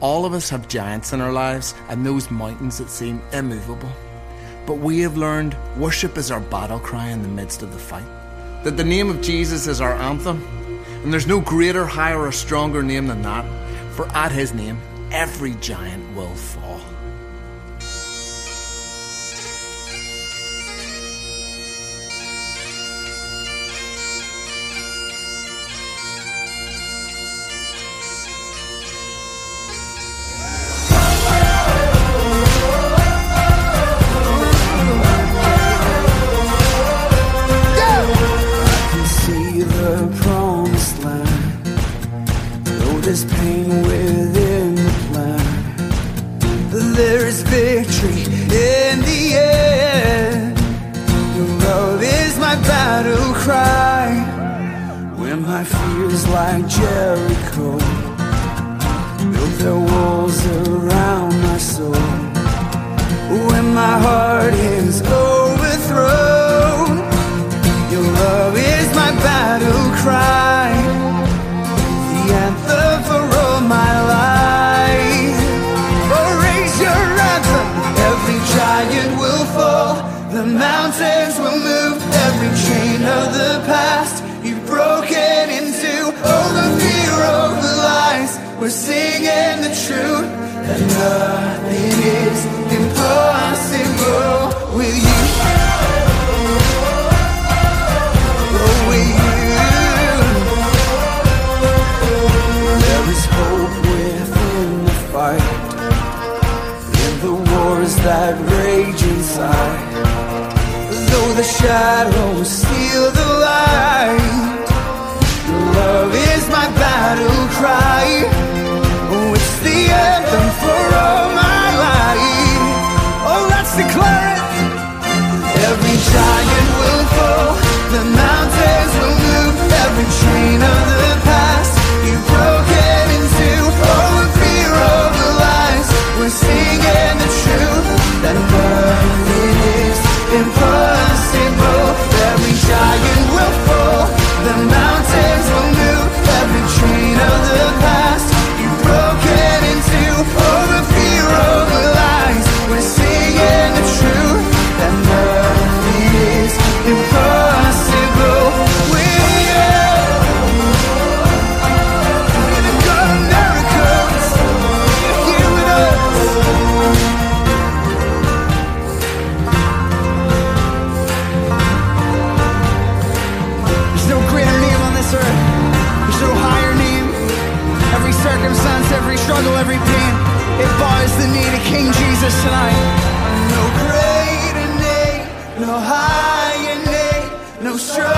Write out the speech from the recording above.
All of us have giants in our lives and those mountains that seem immovable. But we have learned worship is our battle cry in the midst of the fight. That the name of Jesus is our anthem. And there's no greater, higher, or stronger name than that. For at his name, every giant will fall. There's pain within the plan, there is victory in the end. Your love is my battle cry. When my fears like Jericho built their walls around the mountains will move, every chain of the past you've broken into. all the fear of the lies, we're singing the truth that nothing is impossible with you. Oh, there is hope within the fight, in the wars that rage inside. The shadows steal the light, circumstance, every struggle, every pain, it bows the knee to King Jesus tonight. No greater name, no higher name, no stronger